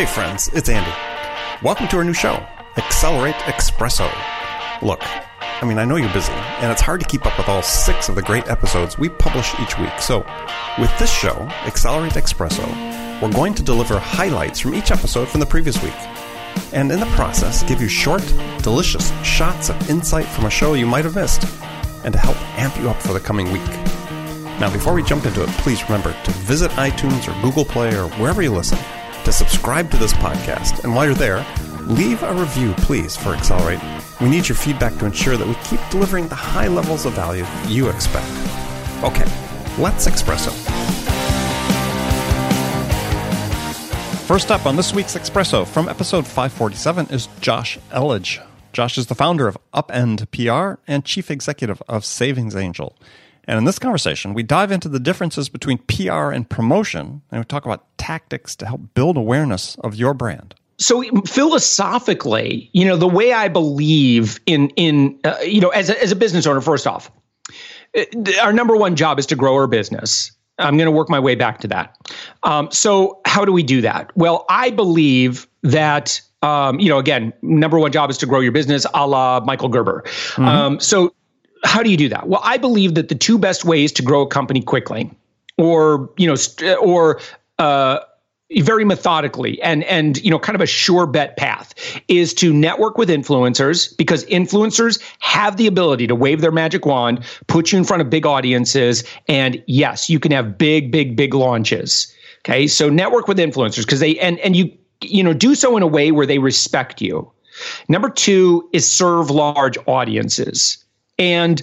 Hey, friends, it's Andy. Welcome to our new show, Accelerate Espresso. Look, I mean, I know you're busy, and it's hard to keep up with all six of the great episodes we publish each week. So, with this show, Accelerate Espresso, we're going to deliver highlights from each episode from the previous week. And in the process, give you short, delicious shots of insight from a show you might have missed, and to help amp you up for the coming week. Now, before we jump into it, please remember to visit iTunes or Google Play or wherever you listen to subscribe to this podcast. And while you're there, leave a review, please, for Accelerate. We need your feedback to ensure that we keep delivering the high levels of value you expect. Okay, let's Expresso. First up on this week's Expresso from episode 547 is Josh Elledge. Josh is the founder of Upend PR and chief executive of Savings Angel. And in this conversation, we dive into the differences between PR and promotion, and we talk about tactics to help build awareness of your brand. So philosophically, you know, the way I believe in in uh, you know, as a, as a business owner, first off, uh, our number one job is to grow our business. I'm going to work my way back to that. Um, so how do we do that? Well, I believe that um, you know, again, number one job is to grow your business, a la Michael Gerber. Mm-hmm. Um, so how do you do that? Well, I believe that the two best ways to grow a company quickly, or you know, or uh, very methodically and and you know kind of a sure bet path is to network with influencers because influencers have the ability to wave their magic wand put you in front of big audiences and yes you can have big big big launches. Okay? So network with influencers because they and and you you know do so in a way where they respect you. Number 2 is serve large audiences and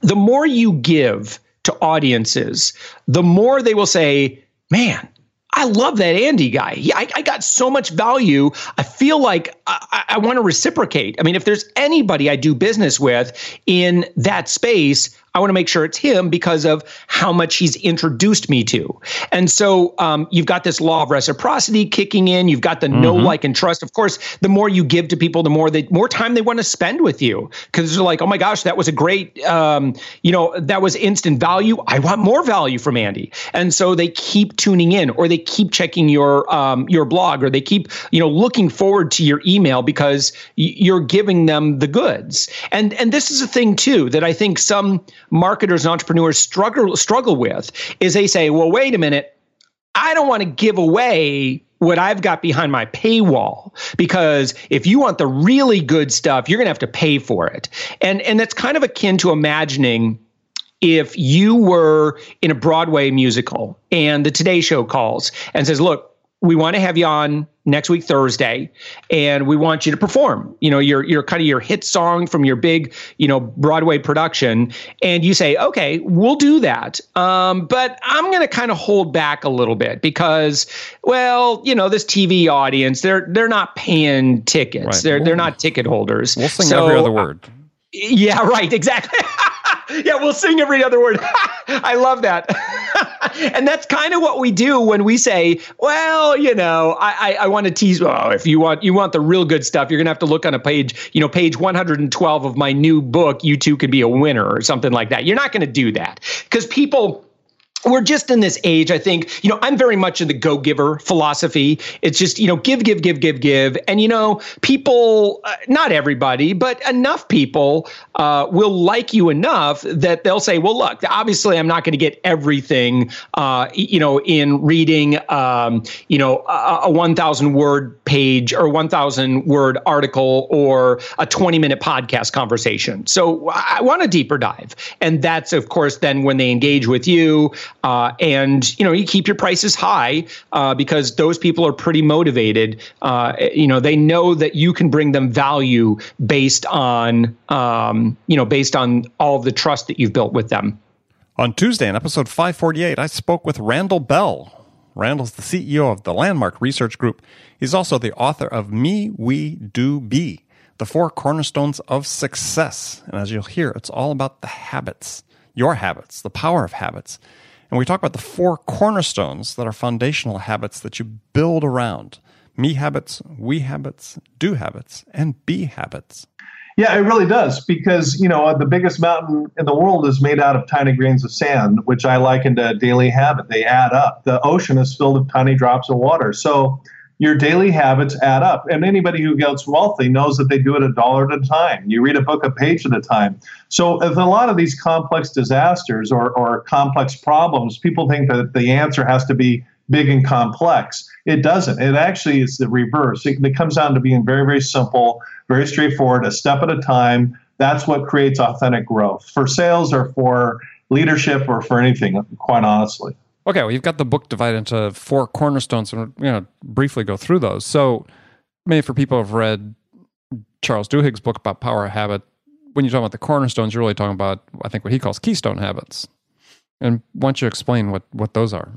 the more you give to audiences, the more they will say, man, I love that Andy guy. He, I, I, got so much value. I feel like I, I want to reciprocate. I mean, if there's anybody I do business with in that space, I want to make sure it's him because of how much he's introduced me to. And so um, you've got this law of reciprocity kicking in. You've got the mm-hmm. know, like, and trust. Of course, the more you give to people, the more they more time they want to spend with you because they're like, oh my gosh, that was a great, um, you know, that was instant value. I want more value from Andy, and so they keep tuning in, or they keep checking your um, your blog, or they keep you know looking forward to your email because you're giving them the goods. And and this is a thing too that I think some marketers and entrepreneurs struggle struggle with is they say, well, wait a minute, I don't want to give away what I've got behind my paywall because if you want the really good stuff, you're going to have to pay for it. And and that's kind of akin to imagining if you were in a Broadway musical and the Today Show calls and says, "Look, we want to have you on next week Thursday, and we want you to perform. You know, your your kind of your hit song from your big, you know, Broadway production, and you say, okay, we'll do that. Um, but I'm going to kind of hold back a little bit because, well, you know, this TV audience, they're they're not paying tickets. Right. They're they're not ticket holders. We'll sing so, every other word. Uh, yeah, right. Exactly. yeah, we'll sing every other word. I love that. and that's kind of what we do when we say, well, you know, I, I, I want to tease. Oh, if you want you want the real good stuff, you're gonna have to look on a page, you know, page 112 of my new book, You Too Could Be a Winner, or something like that. You're not gonna do that. Because people we're just in this age i think you know i'm very much in the go giver philosophy. It's just you know give give give give give. And you know people uh, not everybody but enough people uh, will like you enough that they'll say well look obviously i'm not going to get everything uh, you know in reading um, you know a, a 1000 word page or 1000 word article or a 20 minute podcast conversation. So i want a deeper dive. And that's of course then when they engage with you uh, and you know you keep your prices high uh, because those people are pretty motivated. Uh, you know they know that you can bring them value based on um, you know based on all the trust that you've built with them. On Tuesday, in episode 548, I spoke with Randall Bell. Randall's the CEO of the Landmark Research Group. He's also the author of Me, We, Do, Be, the four cornerstones of success. And as you'll hear, it's all about the habits, your habits, the power of habits. And we talk about the four cornerstones that are foundational habits that you build around me habits, we habits, do habits, and be habits. Yeah, it really does because, you know, the biggest mountain in the world is made out of tiny grains of sand, which I liken to a daily habit. They add up. The ocean is filled with tiny drops of water. So your daily habits add up. And anybody who gets wealthy knows that they do it a dollar at a time. You read a book a page at a time. So, a lot of these complex disasters or, or complex problems, people think that the answer has to be big and complex. It doesn't. It actually is the reverse. It, it comes down to being very, very simple, very straightforward, a step at a time. That's what creates authentic growth for sales or for leadership or for anything, quite honestly. Okay, well, you've got the book divided into four cornerstones, and you know, briefly go through those. So, maybe for people who've read Charles Duhigg's book about power habit, when you're talking about the cornerstones, you're really talking about, I think, what he calls keystone habits. And why don't you explain what what those are?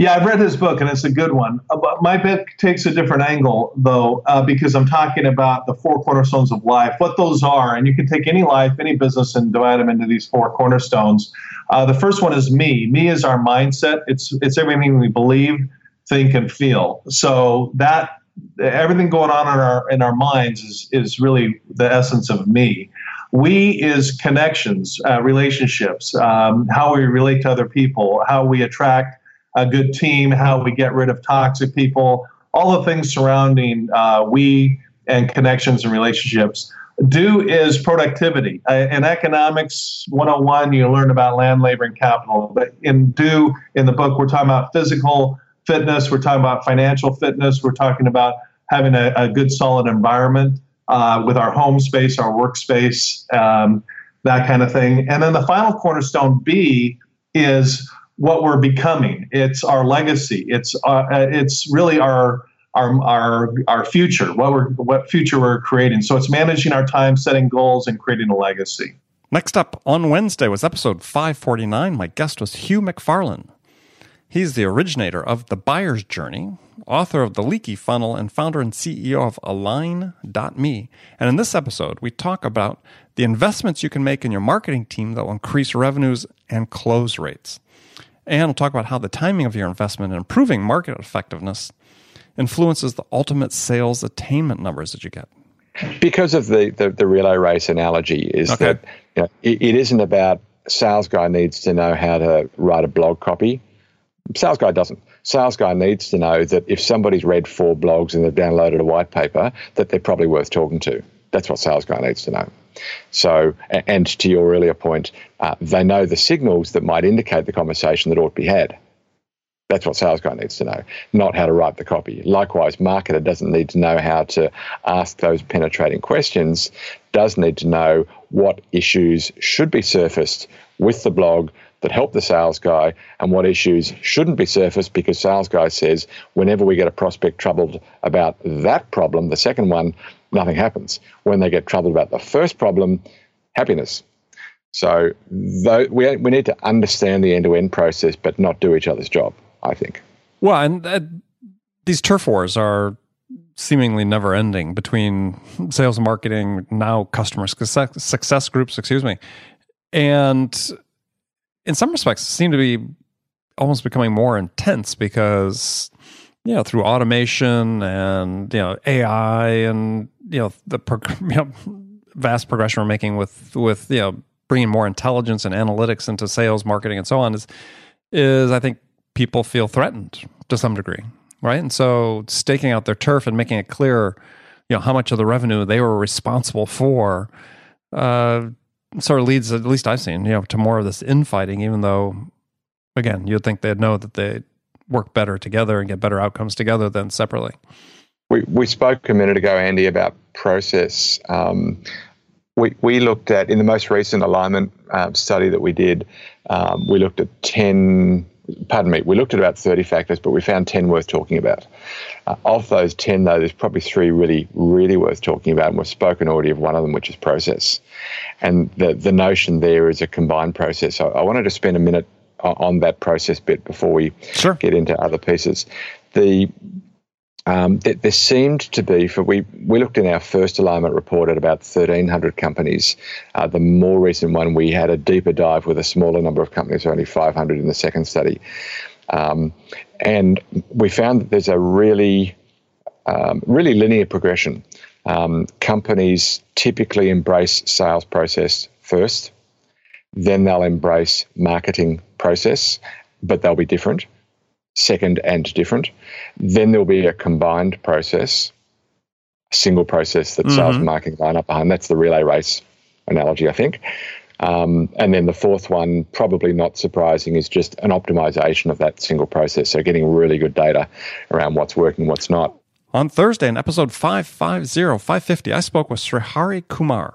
Yeah, I've read his book and it's a good one. Uh, my book takes a different angle, though, uh, because I'm talking about the four cornerstones of life, what those are. And you can take any life, any business, and divide them into these four cornerstones. Uh, the first one is me. Me is our mindset. It's it's everything we believe, think, and feel. So that everything going on in our in our minds is is really the essence of me. We is connections, uh, relationships, um, how we relate to other people, how we attract a good team, how we get rid of toxic people, all the things surrounding uh, we and connections and relationships. Do is productivity. Uh, in economics 101, you learn about land, labor, and capital. But in do, in the book, we're talking about physical fitness, we're talking about financial fitness, we're talking about having a, a good, solid environment uh, with our home space, our workspace, um, that kind of thing. And then the final cornerstone B is what we're becoming. It's our legacy. It's uh, it's really our our our our future. What we're what future we're creating. So it's managing our time, setting goals, and creating a legacy. Next up on Wednesday was episode 549. My guest was Hugh Macfarlane. He's the originator of The Buyer's Journey, author of The Leaky Funnel, and founder and CEO of Align.me. And in this episode, we talk about the investments you can make in your marketing team that will increase revenues and close rates. And we'll talk about how the timing of your investment in improving market effectiveness influences the ultimate sales attainment numbers that you get. Because of the, the, the relay race analogy, is okay. that you know, it, it isn't about sales guy needs to know how to write a blog copy. Sales guy doesn't. Sales guy needs to know that if somebody's read four blogs and they've downloaded a white paper, that they're probably worth talking to. That's what sales guy needs to know. So, and to your earlier point, uh, they know the signals that might indicate the conversation that ought to be had. That's what sales guy needs to know, not how to write the copy. Likewise, marketer doesn't need to know how to ask those penetrating questions, does need to know what issues should be surfaced with the blog that help the sales guy and what issues shouldn't be surfaced because sales guy says whenever we get a prospect troubled about that problem, the second one, nothing happens. When they get troubled about the first problem, happiness. So we, we need to understand the end to end process, but not do each other's job, I think. Well, and uh, these turf wars are seemingly never ending between sales and marketing, now customer success, success groups, excuse me. And in some respects, seem to be almost becoming more intense because you know through automation and you know AI and you know the prog- you know, vast progression we're making with with you know bringing more intelligence and analytics into sales, marketing, and so on is is I think people feel threatened to some degree, right? And so staking out their turf and making it clear, you know, how much of the revenue they were responsible for, uh, sort of leads, at least I've seen, you know, to more of this infighting. Even though, again, you'd think they'd know that they work better together and get better outcomes together than separately. We, we spoke a minute ago, Andy, about process. Um, we, we looked at, in the most recent alignment uh, study that we did, um, we looked at 10, pardon me, we looked at about 30 factors, but we found 10 worth talking about. Uh, of those 10, though, there's probably three really, really worth talking about, and we've spoken already of one of them, which is process. And the, the notion there is a combined process. I wanted to spend a minute on that process bit before we sure. get into other pieces. The um, there seemed to be for we we looked in our first alignment report at about 1,300 companies. Uh, the more recent one, we had a deeper dive with a smaller number of companies, only 500 in the second study, um, and we found that there's a really um, really linear progression. Um, companies typically embrace sales process first, then they'll embrace marketing process, but they'll be different second and different. Then there'll be a combined process, a single process that mm-hmm. sales and marketing line up behind. That's the relay race analogy, I think. Um, and then the fourth one, probably not surprising, is just an optimization of that single process. So getting really good data around what's working, what's not. On Thursday, in episode 550, 550, I spoke with Srihari Kumar.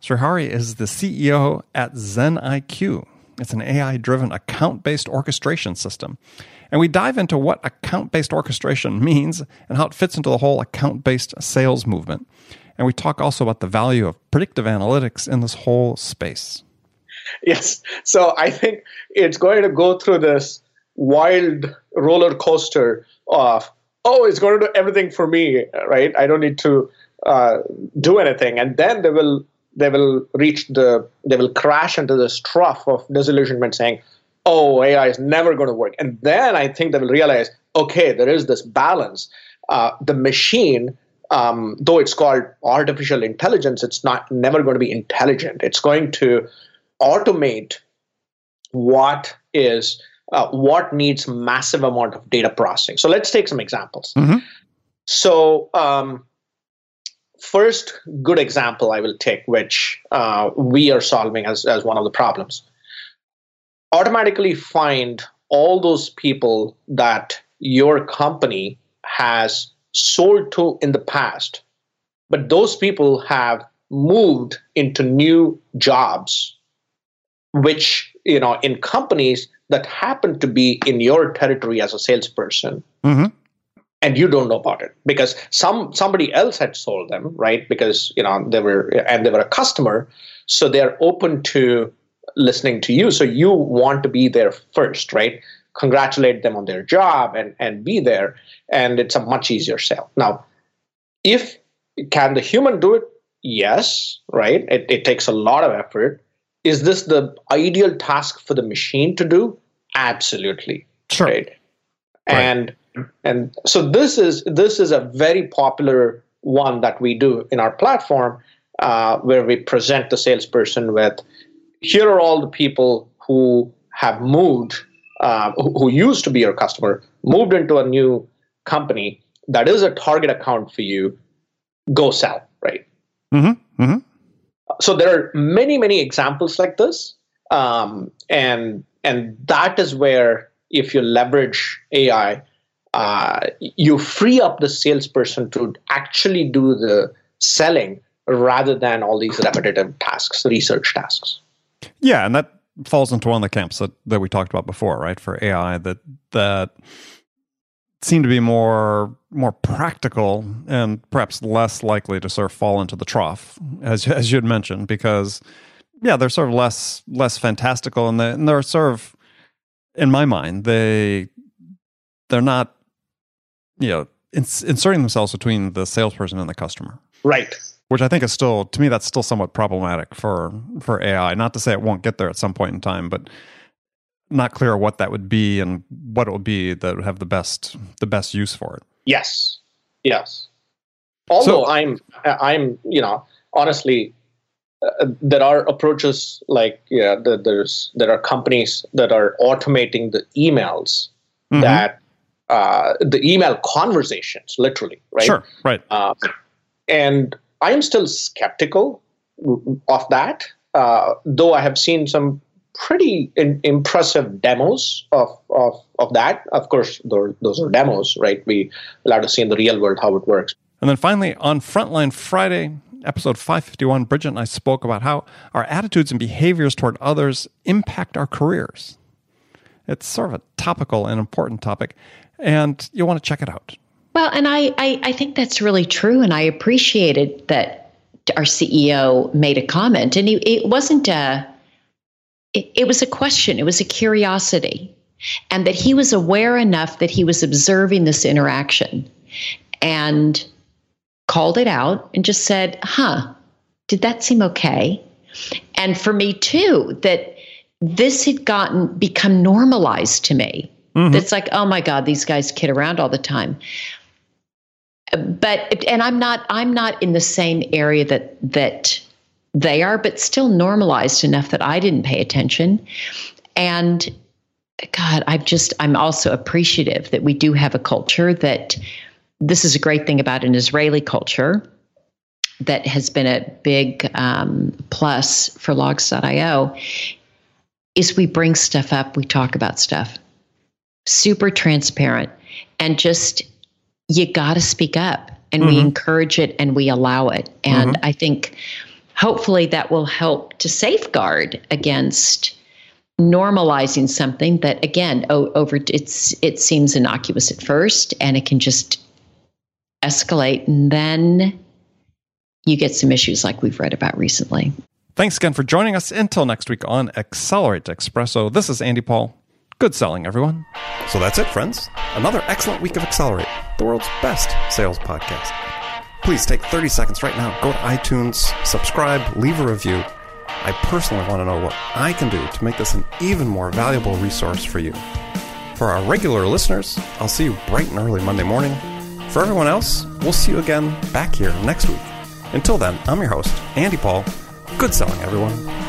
Srihari is the CEO at ZenIQ. It's an AI driven account based orchestration system. And we dive into what account based orchestration means and how it fits into the whole account based sales movement. And we talk also about the value of predictive analytics in this whole space. Yes. So I think it's going to go through this wild roller coaster of, oh, it's going to do everything for me, right? I don't need to uh, do anything. And then they will they will reach the they will crash into this trough of disillusionment saying, oh, AI is never going to work. And then I think they will realize, okay, there is this balance. Uh, the machine um, though it's called artificial intelligence, it's not never going to be intelligent. It's going to automate what is uh, what needs massive amount of data processing. So let's take some examples. Mm-hmm. So um, first good example I will take, which uh, we are solving as as one of the problems. Automatically find all those people that your company has sold to in the past, but those people have moved into new jobs, which, you know, in companies that happen to be in your territory as a salesperson. Mm-hmm. And you don't know about it because some somebody else had sold them, right? Because you know they were and they were a customer, so they're open to listening to you. So you want to be there first, right? congratulate them on their job and, and be there. And it's a much easier sale. Now, if can the human do it? Yes, right? It, it takes a lot of effort. Is this the ideal task for the machine to do? Absolutely. Sure. Right. right. And and so this is this is a very popular one that we do in our platform uh, where we present the salesperson with here are all the people who have moved uh, who, used to be your customer moved into a new company that is a target account for you, go sell, right? Mm-hmm. Mm-hmm. So there are many, many examples like this, um, and and that is where if you leverage AI, uh, you free up the salesperson to actually do the selling rather than all these repetitive tasks, research tasks. Yeah, and that falls into one of the camps that, that we talked about before, right? For AI that that seem to be more more practical and perhaps less likely to sort of fall into the trough, as as you had mentioned, because yeah, they're sort of less less fantastical and, they, and they're sort of in my mind they they're not you know ins- inserting themselves between the salesperson and the customer. Right which I think is still to me that's still somewhat problematic for for AI. Not to say it won't get there at some point in time, but not clear what that would be and what it would be that would have the best the best use for it. Yes, yes. Although so, I'm I'm you know honestly uh, there are approaches like yeah the, there's there are companies that are automating the emails mm-hmm. that uh, the email conversations literally right sure right uh, and I am still skeptical of that, uh, though I have seen some pretty in, impressive demos of, of, of that. Of course, those are demos, right? We allowed to see in the real world how it works. And then finally, on Frontline Friday, episode 551, Bridget and I spoke about how our attitudes and behaviors toward others impact our careers. It's sort of a topical and important topic, and you'll want to check it out. Well, and I, I, I think that's really true. And I appreciated that our CEO made a comment. And he, it wasn't a, it, it was a question, it was a curiosity. And that he was aware enough that he was observing this interaction and called it out and just said, huh, did that seem okay? And for me too, that this had gotten become normalized to me. Mm-hmm. It's like, oh my God, these guys kid around all the time but and I'm not I'm not in the same area that that they are, but still normalized enough that I didn't pay attention. And God, I'm just, I'm also appreciative that we do have a culture that this is a great thing about an Israeli culture that has been a big um, plus for Logz.io is we bring stuff up, we talk about stuff. Super transparent and just you got to speak up and mm-hmm. we encourage it and we allow it. And mm-hmm. I think hopefully that will help to safeguard against normalizing something that again over it's it seems innocuous at first and it can just escalate and then you get some issues like we've read about recently. Thanks again for joining us. Until next week on Accelerate Expresso, this is Andy Paul. Good selling, everyone. So that's it, friends. Another excellent week of Accelerate, the world's best sales podcast. Please take 30 seconds right now, go to iTunes, subscribe, leave a review. I personally want to know what I can do to make this an even more valuable resource for you. For our regular listeners, I'll see you bright and early Monday morning. For everyone else, we'll see you again back here next week. Until then, I'm your host, Andy Paul. Good selling, everyone.